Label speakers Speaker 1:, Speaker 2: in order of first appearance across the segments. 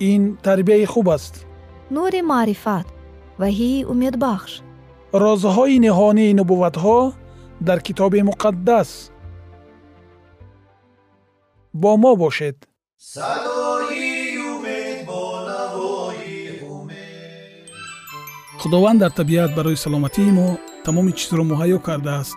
Speaker 1: ин тарбияи хуб аст.
Speaker 2: Нури маърифат ваҳии умедбахш.
Speaker 1: Розҳои ниҳонии нубувватҳо дар китоби муқаддас. Бо мо бошед. Худованд дар табиат барои саломатии мо тамоми чизро муҳайё кардааст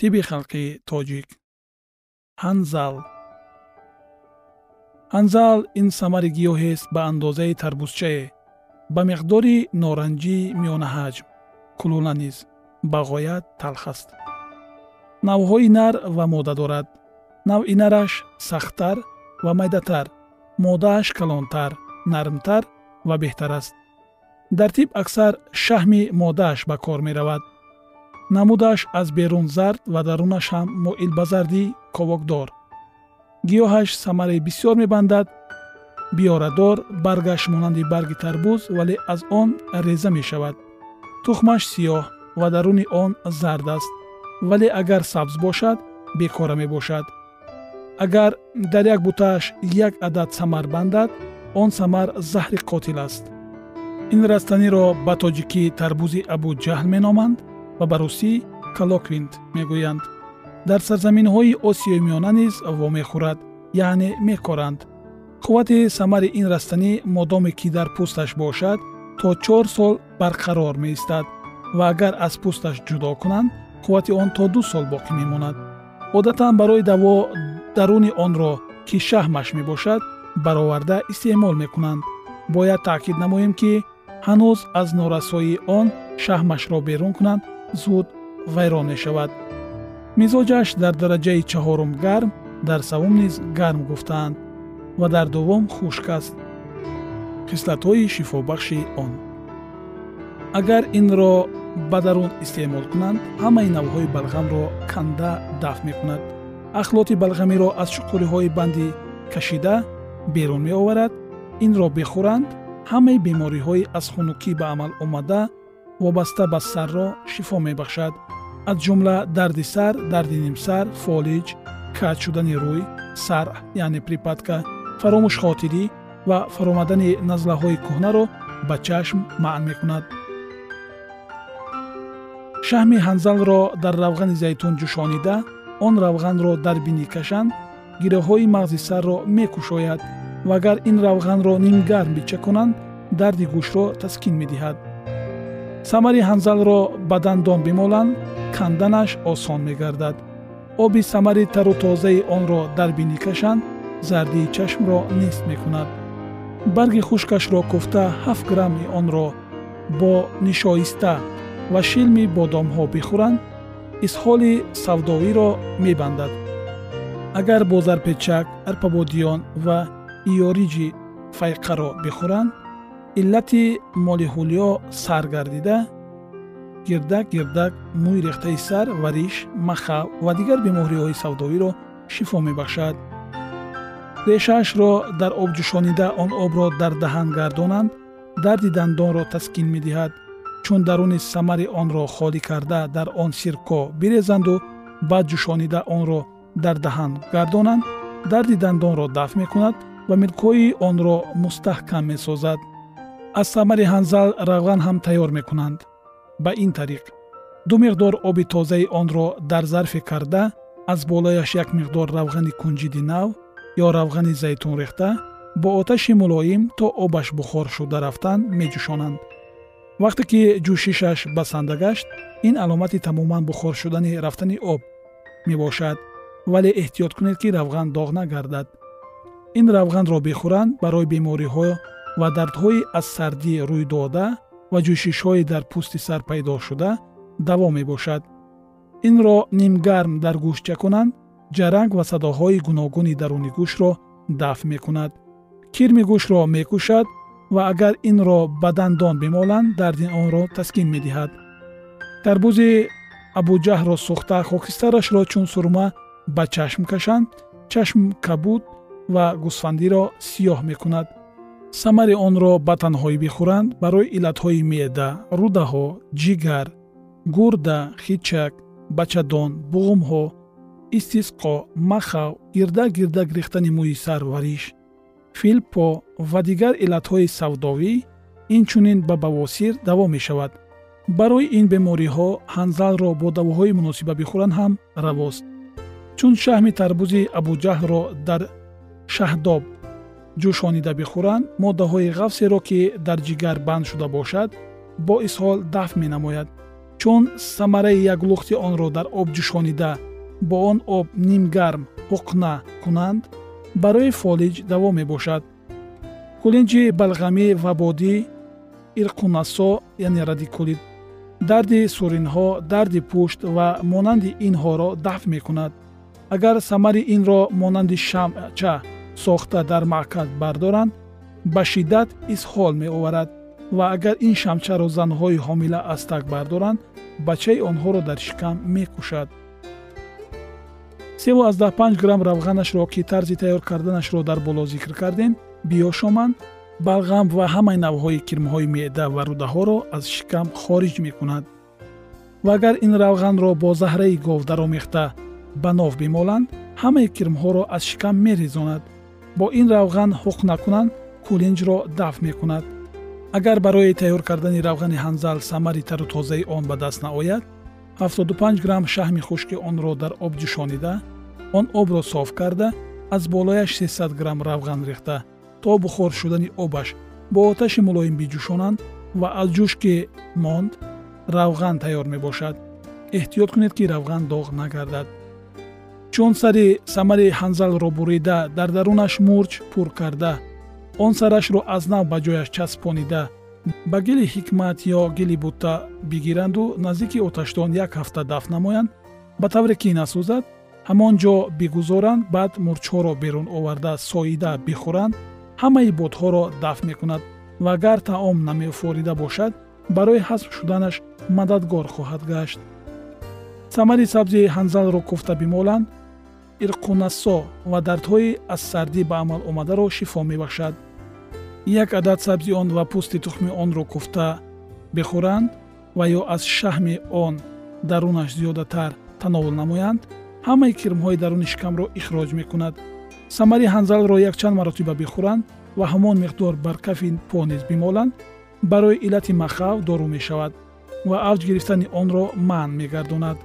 Speaker 1: тиби халқи тоҷик. Ҳанзал ҳанзал ин самари гиёҳест ба андозаи тарбузчае ба миқдори норанҷӣ миёнаҳаҷм кулула низ ба ғоят талх аст. Навъҳои нар ва мода дорад. Навъи нараш сахттар ва майдатар модааш калонтар нармтар ва беҳтар аст. Дар тиб аксар шаҳми модааш ба кор меравад намудааш аз берун зард ва дарунаш ҳам моил ба зардӣ ковокдор. гиёҳаш самараи бисёр мебандад биёрадор баргаш монанди барги тарбуз вале аз он реза мешавад. тухмаш сиёҳ ва даруни он зард аст вале агар сабз бошад бекора мебошад. агар дар як бутааш як адад самар бандад он самар заҳри қотил аст. ин растаниро ба тоҷикӣ тарбузи абуҷаҳл меноманд ва ба русӣ калоквинт мегӯянд. Дар сарзаминҳои осиёи миёна низ вомехӯрад яъне мекоранд. Қуввати самари ин растанӣ модоме ки дар пӯсташ бошад то чор сол барқарор меистад ва агар аз пӯсташ ҷудо кунанд қуввати он то ду сол боқӣ мемонад. Одатан барои даво даруни онро ки шаҳмаш мебошад бароварда истеъмол мекунанд. Бояд таъкид намоем ки ҳанӯз аз норасоии он шаҳмашро берун кунанд зуд вайрон мешавад. Мизоҷаш дар дараҷаи чаҳорум гарм дар савум низ гарм гуфтаанд ва дар дуввум хушк аст. Хислатҳои шифобахши он. Агар инро ба дарун истеъмол кунанд ҳамаи навъҳои балғамро канда дафт мекунад. Ахлоти балғамиро аз шуқуриҳои банди кашида берун меоварад. Инро бихӯранд ҳамаи бемориҳои аз хунукӣ ба амал омада вобаста ба сарро шифо мебахшад. Аз ҷумла дарди сар дарди нимсар фолиҷ каҷ шудани рӯй сар яъне припадка фаромӯшхотирӣ ва фаромадани назлаҳои кӯҳнаро ба чашм маън мекунад. Шаҳми ҳанзалро дар равғани зайтун ҷӯшонида он равғанро дар бинӣ кашанд гироҳҳои мағзи сарро мекушояд ва агар ин равғанро нимгарм бича конанд дарди гӯшро таскин медиҳад самари ҳанзалро ба дандон бимоланд канданаш осон мегардад. Оби самари тару тозаи онро дар бинӣ кашанд зардии чашмро нест мекунад. Барги хушкашро куфта ҳафт грамми онро бо нишоиста ва шилми бодомҳо бихӯранд исҳоли савдоиро мебандад. Агар бо зарпечак арпабодиён ва иёриҷи файқаро бихӯранд иллати молиҳулиё сар гардида гирдак гирдак мӯи рехтаи сар ва риш махав ва дигар бемориҳои савдоиро шифо мебахшад. Решаашро дар об ҷӯшонида он обро дар даҳан гардонанд дарди дандонро таскин медиҳад. Чун даруни самари онро холӣ карда дар он сирко бирезанду баъд ҷӯшонида онро дар даҳан гардонанд дарди дандонро дафт мекунад ва милкҳои онро мустаҳкам месозад аз самари ҳанзал равған ҳам тайёр мекунанд. Ба ин тариқ ду миқдор оби тозаи онро дар зарфе карда аз болояш як миқдор равғани кунҷиди нав ё равғани зайтун рехта бо оташи мулоим то обаш бухор шуда рафтан меҷӯшонанд. Вақте ки ҷӯшишаш басанда гашт ин аломати тамоман бухор шудани рафтани об мебошад вале эҳтиёт кунед ки равған доғ нагардад. Ин равғанро бихӯранд барои бемориҳо ва дардҳои аз сардӣ рӯйдода ва ҷӯшишҳои дар пӯсти сар пайдо шуда даво мебошад. Инро нимгарм дар гӯшча кунанд ҷаранг ва садоҳои гуногуни даруни гӯшро дафт мекунад. Кирми гӯшро мекушад ва агар инро ба дандон бимоланд дарди онро таскин медиҳад. Тарбузи абуҷаҳро сӯхта хокистарашро чун сурма ба чашм кашанд чашм кабуд ва гусфандиро сиёҳ мекунад самари онро ба танҳоӣ бихӯранд барои иллатҳои меъда рудаҳо ҷигар гурда хичак бачадон буғумҳо истисқо махав гирдак гирдак рехтани мӯи сар ва риш филпо ва дигар иллатҳои савдовӣ инчунин ба бавосир даво мешавад. Барои ин бемориҳо ҳанзалро бо давоҳои муносиба бихӯранд ҳам равост. Чун шаҳми тарбузи абуҷаҳлро дар шаҳдоб ҷӯшонида бихӯранд моддаҳои ғафсеро ки дар ҷигар банд шуда бошад бо исҳол дафт менамояд. Чун самараи як лухти онро дар об ҷӯшонида бо он об нимгарм ҳуқна кунанд барои фолиҷ даво мебошад. Кулинҷи балғамӣ ва бодӣ ирқунасо яъне радикулит дарди суринҳо дарди пушт ва монанди инҳоро дафт мекунад. Агар самари инро монанди шамъча сохта дар маъкад бардоранд ба шиддат изҳол меоварад ва агар ин шамчаро занҳои ҳомила аз так бардоранд бачаи онҳоро дар шикам мекушад. 35 грамм равғанашро ки тарзи тайёр карданашро дар боло зикр кардем биёшоманд балғам ва ҳамаи навъҳои кирмҳои меъда ва рудаҳоро аз шикам хориҷ мекунад. Ва агар ин равғанро бо заҳраи гов даромехта ба нов бимоланд ҳамаи кирмҳоро аз шикам мерезонад бо ин равған ҳуқ накунанд кулинҷро дафт мекунад. Агар барои тайёр кардани равғани ҳанзал самари тару тозаи он ба даст наояд 75 грамм шаҳми хушки онро дар об ҷӯшонида он обро соф карда аз болояш 300 грамм равған рехта. То бухор шудани обаш бо оташи мулоим биҷӯшонанд ва аз ҷӯш ки монд равған тайёр мебошад. Эҳтиёт кунед ки равған доғ нагардад чун сари самари ҳанзалро бурида дар дарунаш мурч пур карда. Он сарашро аз нав ба ҷояш часпонида. Ба гили ҳикмат ё гили бутта бигиранду наздики оташтон як ҳафта дафт намоянд. Ба тавре ки насӯзад? Ҳамон ҷо бигузоранд баъд мурчҳоро берун оварда соида бихӯранд. Ҳамаи бодҳоро дафт мекунад. Ва агар таом намеофорида бошад барои ҳазм шуданаш мададгор хоҳад гашт. Самари сабзи ҳанзалро куфта бимоланд ирқунасо ва дардҳои аз сардӣ ба амал омадаро шифо мебахшад. Як адад сабзи он ва пӯсти тухми онро куфта бихӯранд ва ё аз шаҳми он дарунаш зиёдатар тановул намоянд ҳамаи кирмҳои даруни шикамро ихроҷ мекунад. Самари ҳанзалро якчанд маротиба бихӯранд ва ҳамон миқдор бар кафи по низ бимоланд барои иллати махав дору мешавад ва авҷ гирифтани онро манъ мегардонад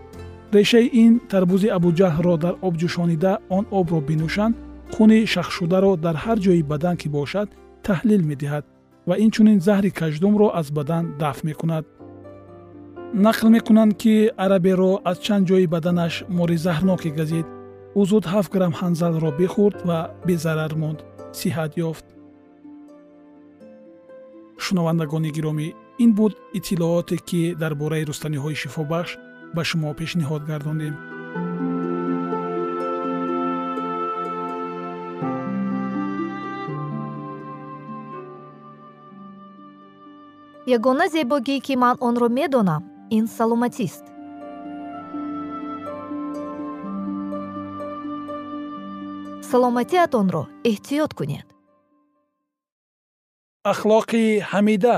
Speaker 1: решаи ин тарбузи абуҷаҳлро дар об ҷӯшонида он обро бинӯшанд хуни шахшударо дар ҳар ҷои бадан ки бошад таҳлил медиҳад ва инчунин заҳри каждумро аз бадан дафт мекунад. Нақл мекунанд ки араберо аз чанд ҷои баданаш мори заҳрноке газид. Ӯ зуд 7 грамм ҳанзалро бихӯрд ва безарар монд сиҳат ёфт. Шунавандагони гиромӣ. Ин буд иттилооте ки дар бораи рустаниҳои шифобахш ба шумо пешниҳод гардондем.
Speaker 2: Ягона зебогӣ ки ман онро медонам ин саломатист. Саломатиатонро эҳтиёт кунед.
Speaker 1: Ахлоқи ҳамида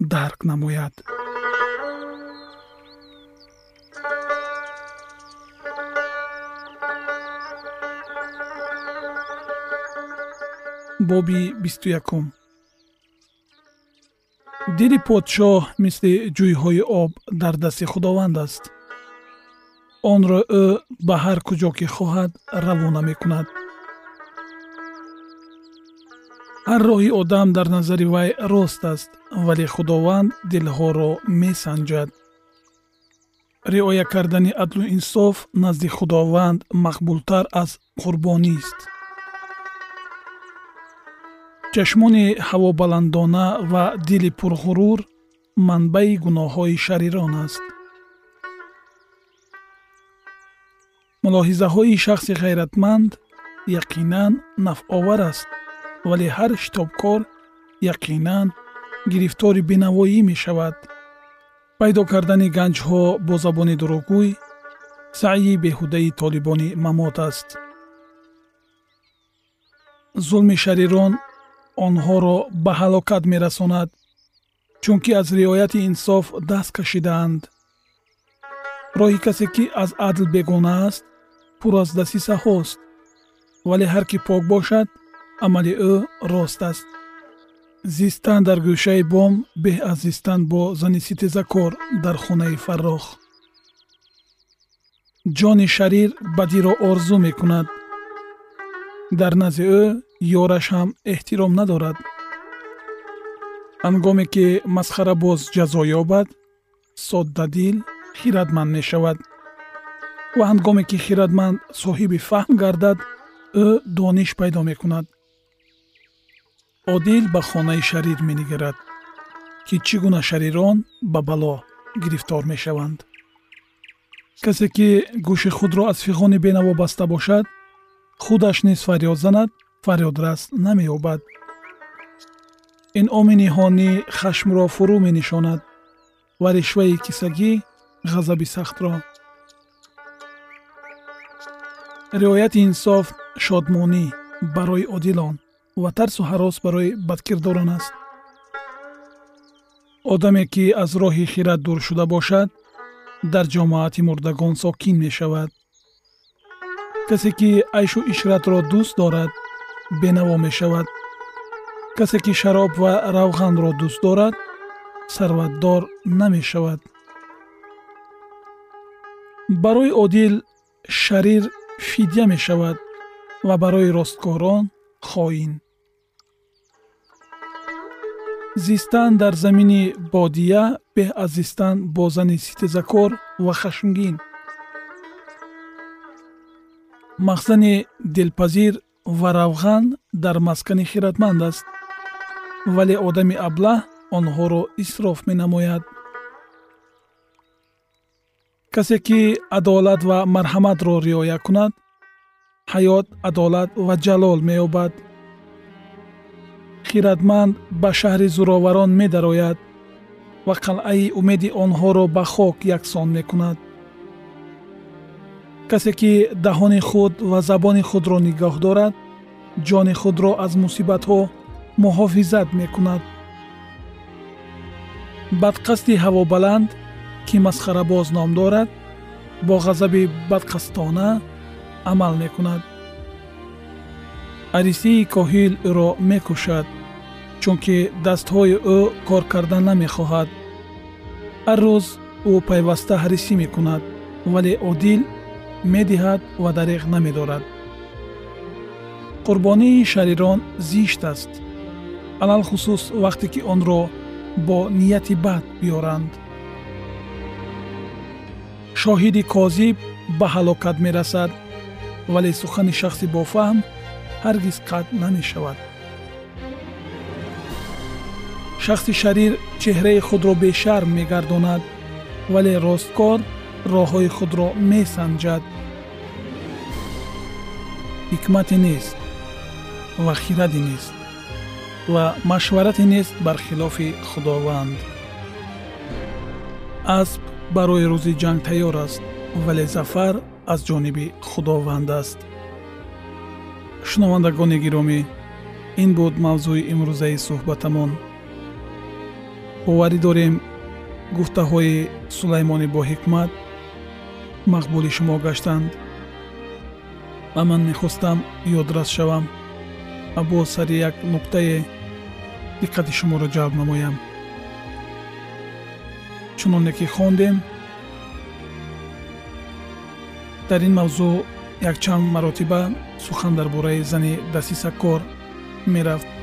Speaker 1: дарк намояд. Боби бисту якум. Дили подшоҳ мисли ҷӯйҳои об дар дасти худованд аст. Онро ӯ ба ҳар куҷо ки хоҳад равона мекунад ҳар роҳи одам дар назари вай рост аст вале худованд дилҳоро месанҷад. Риоя кардани адлу инсоф назди худованд мақбултар аз қурбонист чашмони ҳавобаландона ва дили пурғурур манбаи гуноҳҳои шарирон аст. Мулоҳизаҳои шахси ғайратманд яқинан нафъовар аст вале ҳар шитобкор яқинан гирифтори бенавоӣ мешавад. Пайдо кардани ганҷҳо бо забони дурӯғгӯй саъйи беҳудаи толибони мамот аст. Зулми шарирон онҳоро ба ҳалокат мерасонад чунки аз риояти инсоф даст кашидаанд. Роҳи касе ки аз адл бегона аст пур аз дасисаҳост вале ҳар кӣ пок бошад амали ӯ рост аст. Зистан дар гӯшаи бом беҳ аз зистан бо зани ситезакор дар хонаи фаррох. Ҷони шарир бадиро орзу мекунад. Дар назди ӯ ёраш ҳам эҳтиром надорад. Ҳангоме ки масхарабоз ҷазо ёбад соддадил хиратманд мешавад. Ва ҳангоме ки хиратманд соҳиби фаҳм гардад ӯ дониш пайдо мекунад одил ба хонаи шарир менигарад ки чӣ гуна шарирон ба бало гирифтор мешаванд. Касе ки гӯши худро аз фиғони бенаво баста бошад худаш низ фарёд занад фарёдрас намеёбад. Инъоми ниҳонӣ хашмро фурӯ менишонад ва ришваи кисагӣ ғазаби сахтро. Риояти инсоф шодмонӣ барои одилон ва тарсу ҳарос барои бадкирдорон аст. Одаме ки аз роҳи хират дур шуда бошад дар ҷомоати мурдагон сокин мешавад. Касе ки айшу ишратро дӯст дорад бенаво мешавад. Касе ки шароб ва равғанро дӯст дорад сарватдор намешавад. Барои одил шарир фидя мешавад ва барои росткорон хоин зистан дар замини бодия беҳ аз зистан бо зани ситезакор ва хашмгин. Махзани дилпазир ва равған дар маскани хиратманд аст вале одами аблаҳ онҳоро исроф менамояд. Касе ки адолат ва марҳаматро риоя кунад ҳаёт адолат ва ҷалол меёбад хиратманд ба шаҳри зӯроварон медарояд ва қалъаи умеди онҳоро ба хок яксон мекунад. Касе ки даҳони худ ва забони худро нигоҳ дорад ҷони худро аз мусибатҳо муҳофизат мекунад. Бадқасди ҳавобаланд ки масхарабоз ном дорад бо ғазаби бадқастона амал мекунад. Арисии коҳил ӯро мекушад чунки дастҳои ӯ кор кардан намехоҳад. Ҳар рӯз ӯ пайваста ҳарисӣ мекунад вале одил медиҳад ва дариғ намедорад. Қурбонии шарирон зишт аст алалхусус вақте ки онро бо нияти бад биёранд. Шоҳиди козиб ба ҳалокат мерасад вале сухани шахси бофаҳм ҳаргиз қатъ намешавад шахси шарир чеҳраи худро бешарм мегардонад вале росткор роҳҳои худро месанҷад. Ҳикмате нест ва хираде нест ва машварате нест бар хилофи худованд. Асп барои рӯзи ҷанг тайёр аст вале зафар аз ҷониби худованд аст. Шунавандагони гиромӣ ин буд мавзӯи имрӯзаи суҳбатамон боварӣ дорем. Гуфтаҳои сулаймони боҳикмат мақбули шумо гаштанд. Ва ман мехостам ёдрас шавам. Ва боз сари як нуқтае диққати шуморо ҷалб намоям. Чуноне ки хондем дар ин мавзӯъ якчанд маротиба сухан дар бораи зани дасисакор мерафт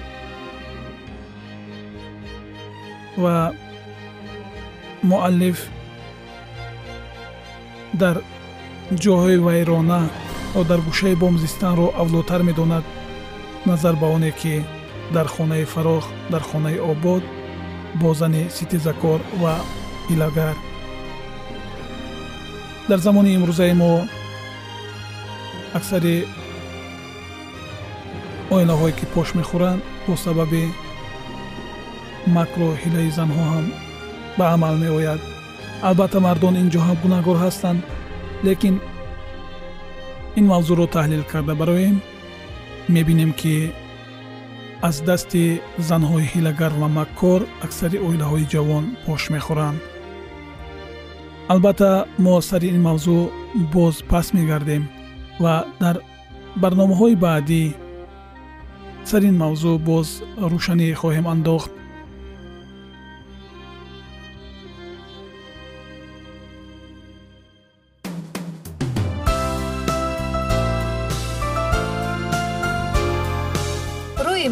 Speaker 1: ва муаллиф дар ҷоҳои вайрона ё дар гӯшаи бомзистанро авлотар медонад. Назар ба оне ки дар хонаи фарох дар хонаи обод бо зани ситезакор ва ҳилагар дар замони имрӯзаи мо аксари оилаҳое ки пош мехӯранд бо сабаби макру ҳилаи занҳо ҳам ба амал меояд. Албатта мардон ин ҷо ҳам гунаҳгор ҳастанд лекин ин мавзӯъро таҳлил карда бароем мебинем ки аз дасти занҳои ҳилагар ва маккор аксари оилаҳои ҷавон пош мехӯранд. Албатта мо сари ин мавзӯъ боз пас мегардем ва дар барномаҳои баъдӣ сари ин мавзӯъ боз рӯшанӣ хоҳем андохт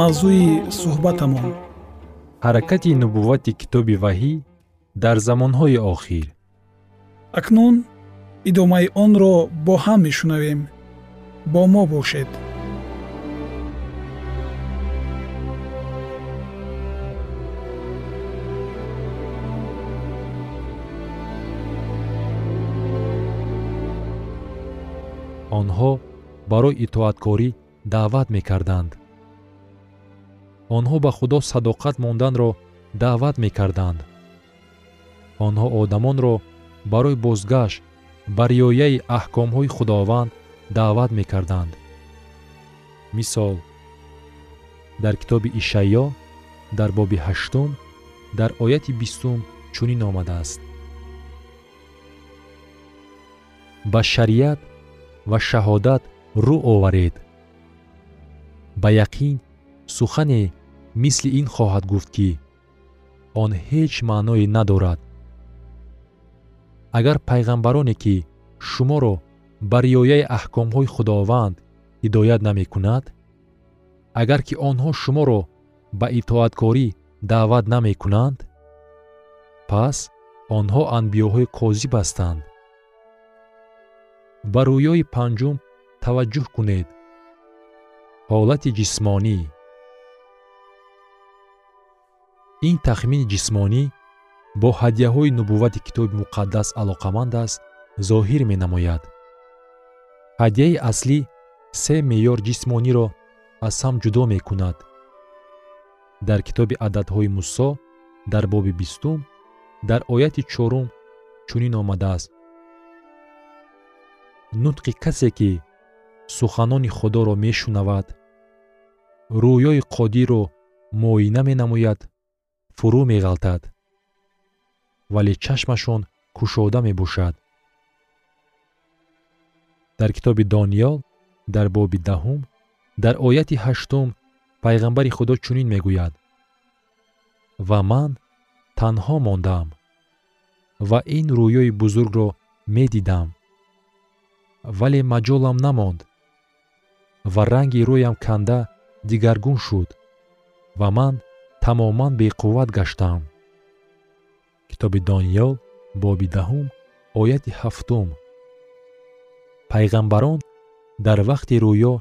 Speaker 1: мавзӯи суҳбатамон.
Speaker 3: Ҳаракати нубуввати китоби ваҳӣ дар замонҳои охир.
Speaker 1: Акнун идомаи онро бо ҳам мешунавем. Бо мо бошед.
Speaker 3: Онҳо барои итоаткорӣ даъват мекарданд онҳо ба худо садоқат монданро даъват мекарданд. онҳо одамонро барои бозгашт ба риояи аҳкомҳои худованд даъват мекарданд. Мисол дар китоби ишаъё дар боби ҳаштум дар ояти бистум чунин омадааст. Ба шариат ва шаҳодат рӯ оваред. Ба яқин сухане мисли ин хоҳад гуфт ки он ҳеҷ маъное надорад. Агар пайғамбароне ки шуморо ба риояи аҳкомҳои худованд ҳидоят намекунад агар ки онҳо шуморо ба итоаткорӣ даъват намекунанд пас онҳо анбиёҳои қозиб ҳастанд ба рӯёи панҷум таваҷҷӯҳ кунед. Ҳолати ҷисмонӣ ин тахмини ҷисмонӣ бо ҳадияҳои нубуввати китоби муқаддас алоқаманд аст зоҳир менамояд. Ҳадияи аслӣ се меъёр ҷисмониро аз ҳам ҷудо мекунад. Дар китоби ададҳои мусо дар боби бистум дар ояти чорум чунин омадааст нутқи касе ки суханони худоро мешунавад рӯёи қодирро муоина менамояд фурӯ меғалтад вале чашмашон кушода мебошад. Дар китоби дониёл дар боби даҳум дар ояти ҳаштум пайғамбари худо чунин мегӯяд. Ва ман танҳо мондам ва ин рӯёи бузургро медидам. Вале маҷолам намонд ва ранги рӯям канда дигаргун шуд ва ман тамоман беқувват гаштам. Китоби дониёл боби даҳум ояти ҳафтум. Пайғамбарон дар вақти рӯё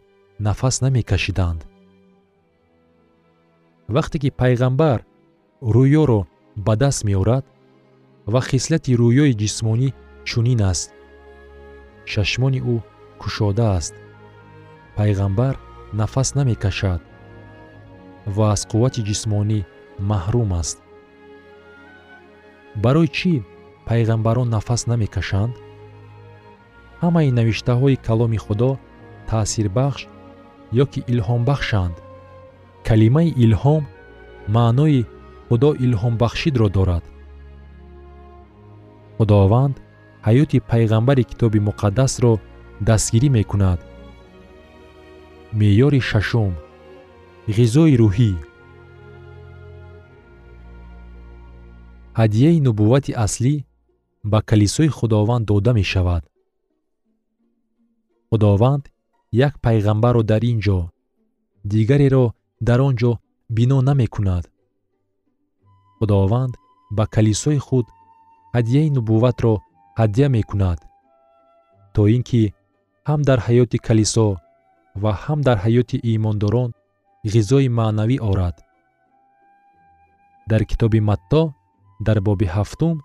Speaker 3: нафас намекашиданд. Вақте ки пайғамбар рӯёро ба даст меорад ва хислати рӯёи ҷисмонӣ чунин аст чашмони ӯ кушода аст. Пайғамбар нафас намекашад ва аз қуввати ҷисмонӣ маҳрум аст. Барои чӣ пайғамбарон нафас намекашанд? Ҳамаи навиштаҳои каломи худо таъсирбахш ё ки илҳомбахшанд? Калимаи илҳом маънои худо илҳомбахшидро дорад худованд ҳаёти пайғамбари китоби муқаддасро дастгирӣ мекунад. Меъёри шашум ғизои рӯҳӣ ҳадияи нубуввати аслӣ ба калисои худованд дода мешавад. Худованд як пайғамбарро дар ин ҷо дигареро дар он ҷо бино намекунад. Худованд ба калисои худ ҳадияи нубувватро ҳадя мекунад то ин ки ҳам дар ҳаёти калисо ва ҳам дар ҳаёти имондорон ғизои маънавӣ орад. Дар китоби матто дар боби ҳафтум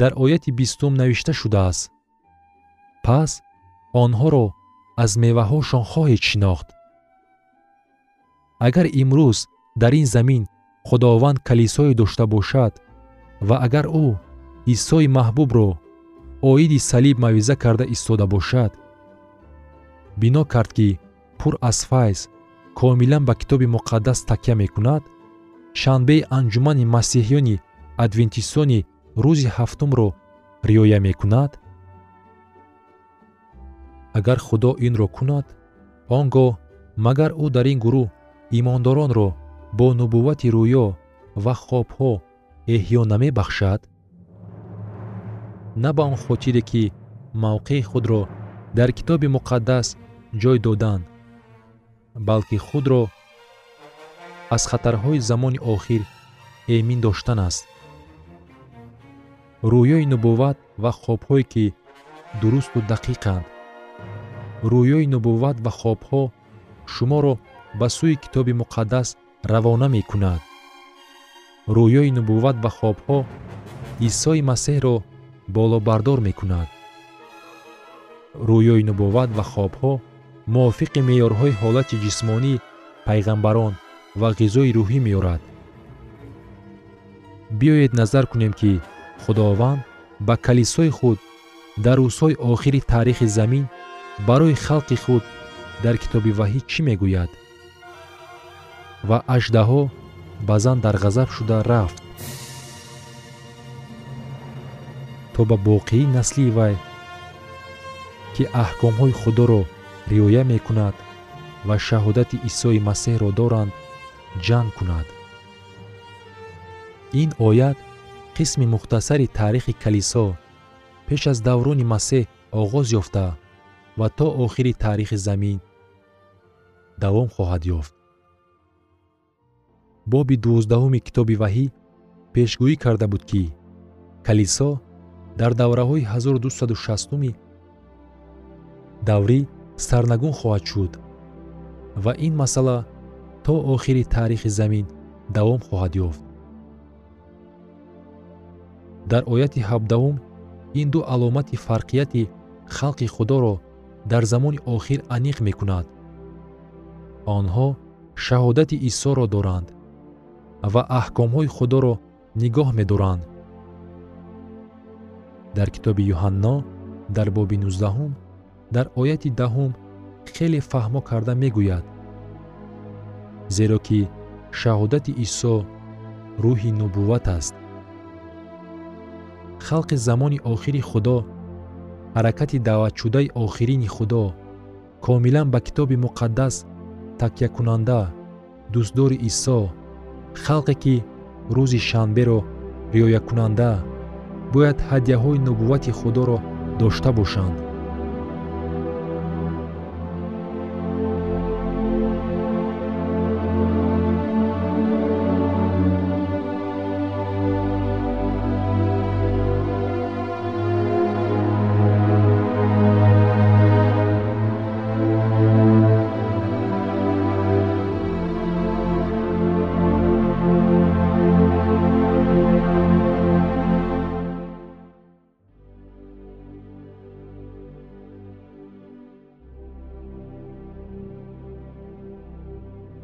Speaker 3: дар ояти бистум навишта шудааст? Пас онҳоро аз меваҳошон хоҳед шинохт. Агар имрӯз дар ин замин худованд калисое дошта бошад ва агар ӯ исои маҳбубро оиди салиб мавъиза карда истода бошад бино кард ки пур аз файз комилан ба китоби муқаддас такя мекунад шанбеи анҷумани масеҳиёни адвентистони рӯзи ҳафтумро риоя мекунад? Агар худо инро кунад он гоҳ магар ӯ дар ин гурӯҳ имондоронро бо нубуввати рӯё ва хобҳо эҳьё намебахшад? На ба он хотире ки мавқеи худро дар китоби муқаддас ҷой доданд балки худро аз хатарҳои замони охир эмин доштан аст. Рӯёи нубувват ва хобҳое ки дурусту дақиқанд. Рӯёи нубувват ва хобҳо шуморо ба сӯи китоби муқаддас равона мекунад. Рӯёи нубувват ва хобҳо исои масеҳро болобардор мекунад. Рӯёи нубувват ва хобҳо мувофиқи меъёрҳои ҳолати ҷисмонии пайғамбарон ва ғизои рӯҳӣ меорад. Биёед назар кунем ки худованд ба калисои худ дар рӯзҳои охири таърихи замин барои халқи худ дар китоби ваҳӣ чӣ мегӯяд? Ва аждаҳо ба зан дар ғазаб шуда рафт. То ба боқии наслии вай ки аҳкомҳои худоро риоя мекунад ва шаҳодати исои масеҳро доранд ҷанг кунад. Ин оят қисми мухтасари таърихи калисо пеш аз даврони масеҳ оғоз ёфта ва то охири таърихи замин давом хоҳад ёфт. Боби дувоздаҳуми китоби ваҳӣ пешгӯӣ карда буд ки калисо дар давраҳои 1260уми даврӣ сарнагун хоҳад шуд. Ва ин масъала то охири таърихи замин давом хоҳад ёфт. Дар ояти ҳабдаҳум ин ду аломати фарқияти халқи худоро дар замони охир аниқ мекунад. Онҳо шаҳодати исоро доранд ва аҳкомҳои худоро нигоҳ медоранд. Дар китоби юҳанно дар боби нуздаҳум дар ояти даҳум хеле фаҳмо карда мегӯяд зеро ки шаҳодати исо рӯҳи нубувват аст. Халқи замони охири худо ҳаракати даъватшудаи охирини худо комилан ба китоби муқаддас такякунанда дӯстдори исо халқе ки рӯзи шанберо риоякунанда бояд ҳадияҳои нубуввати худоро дошта бошанд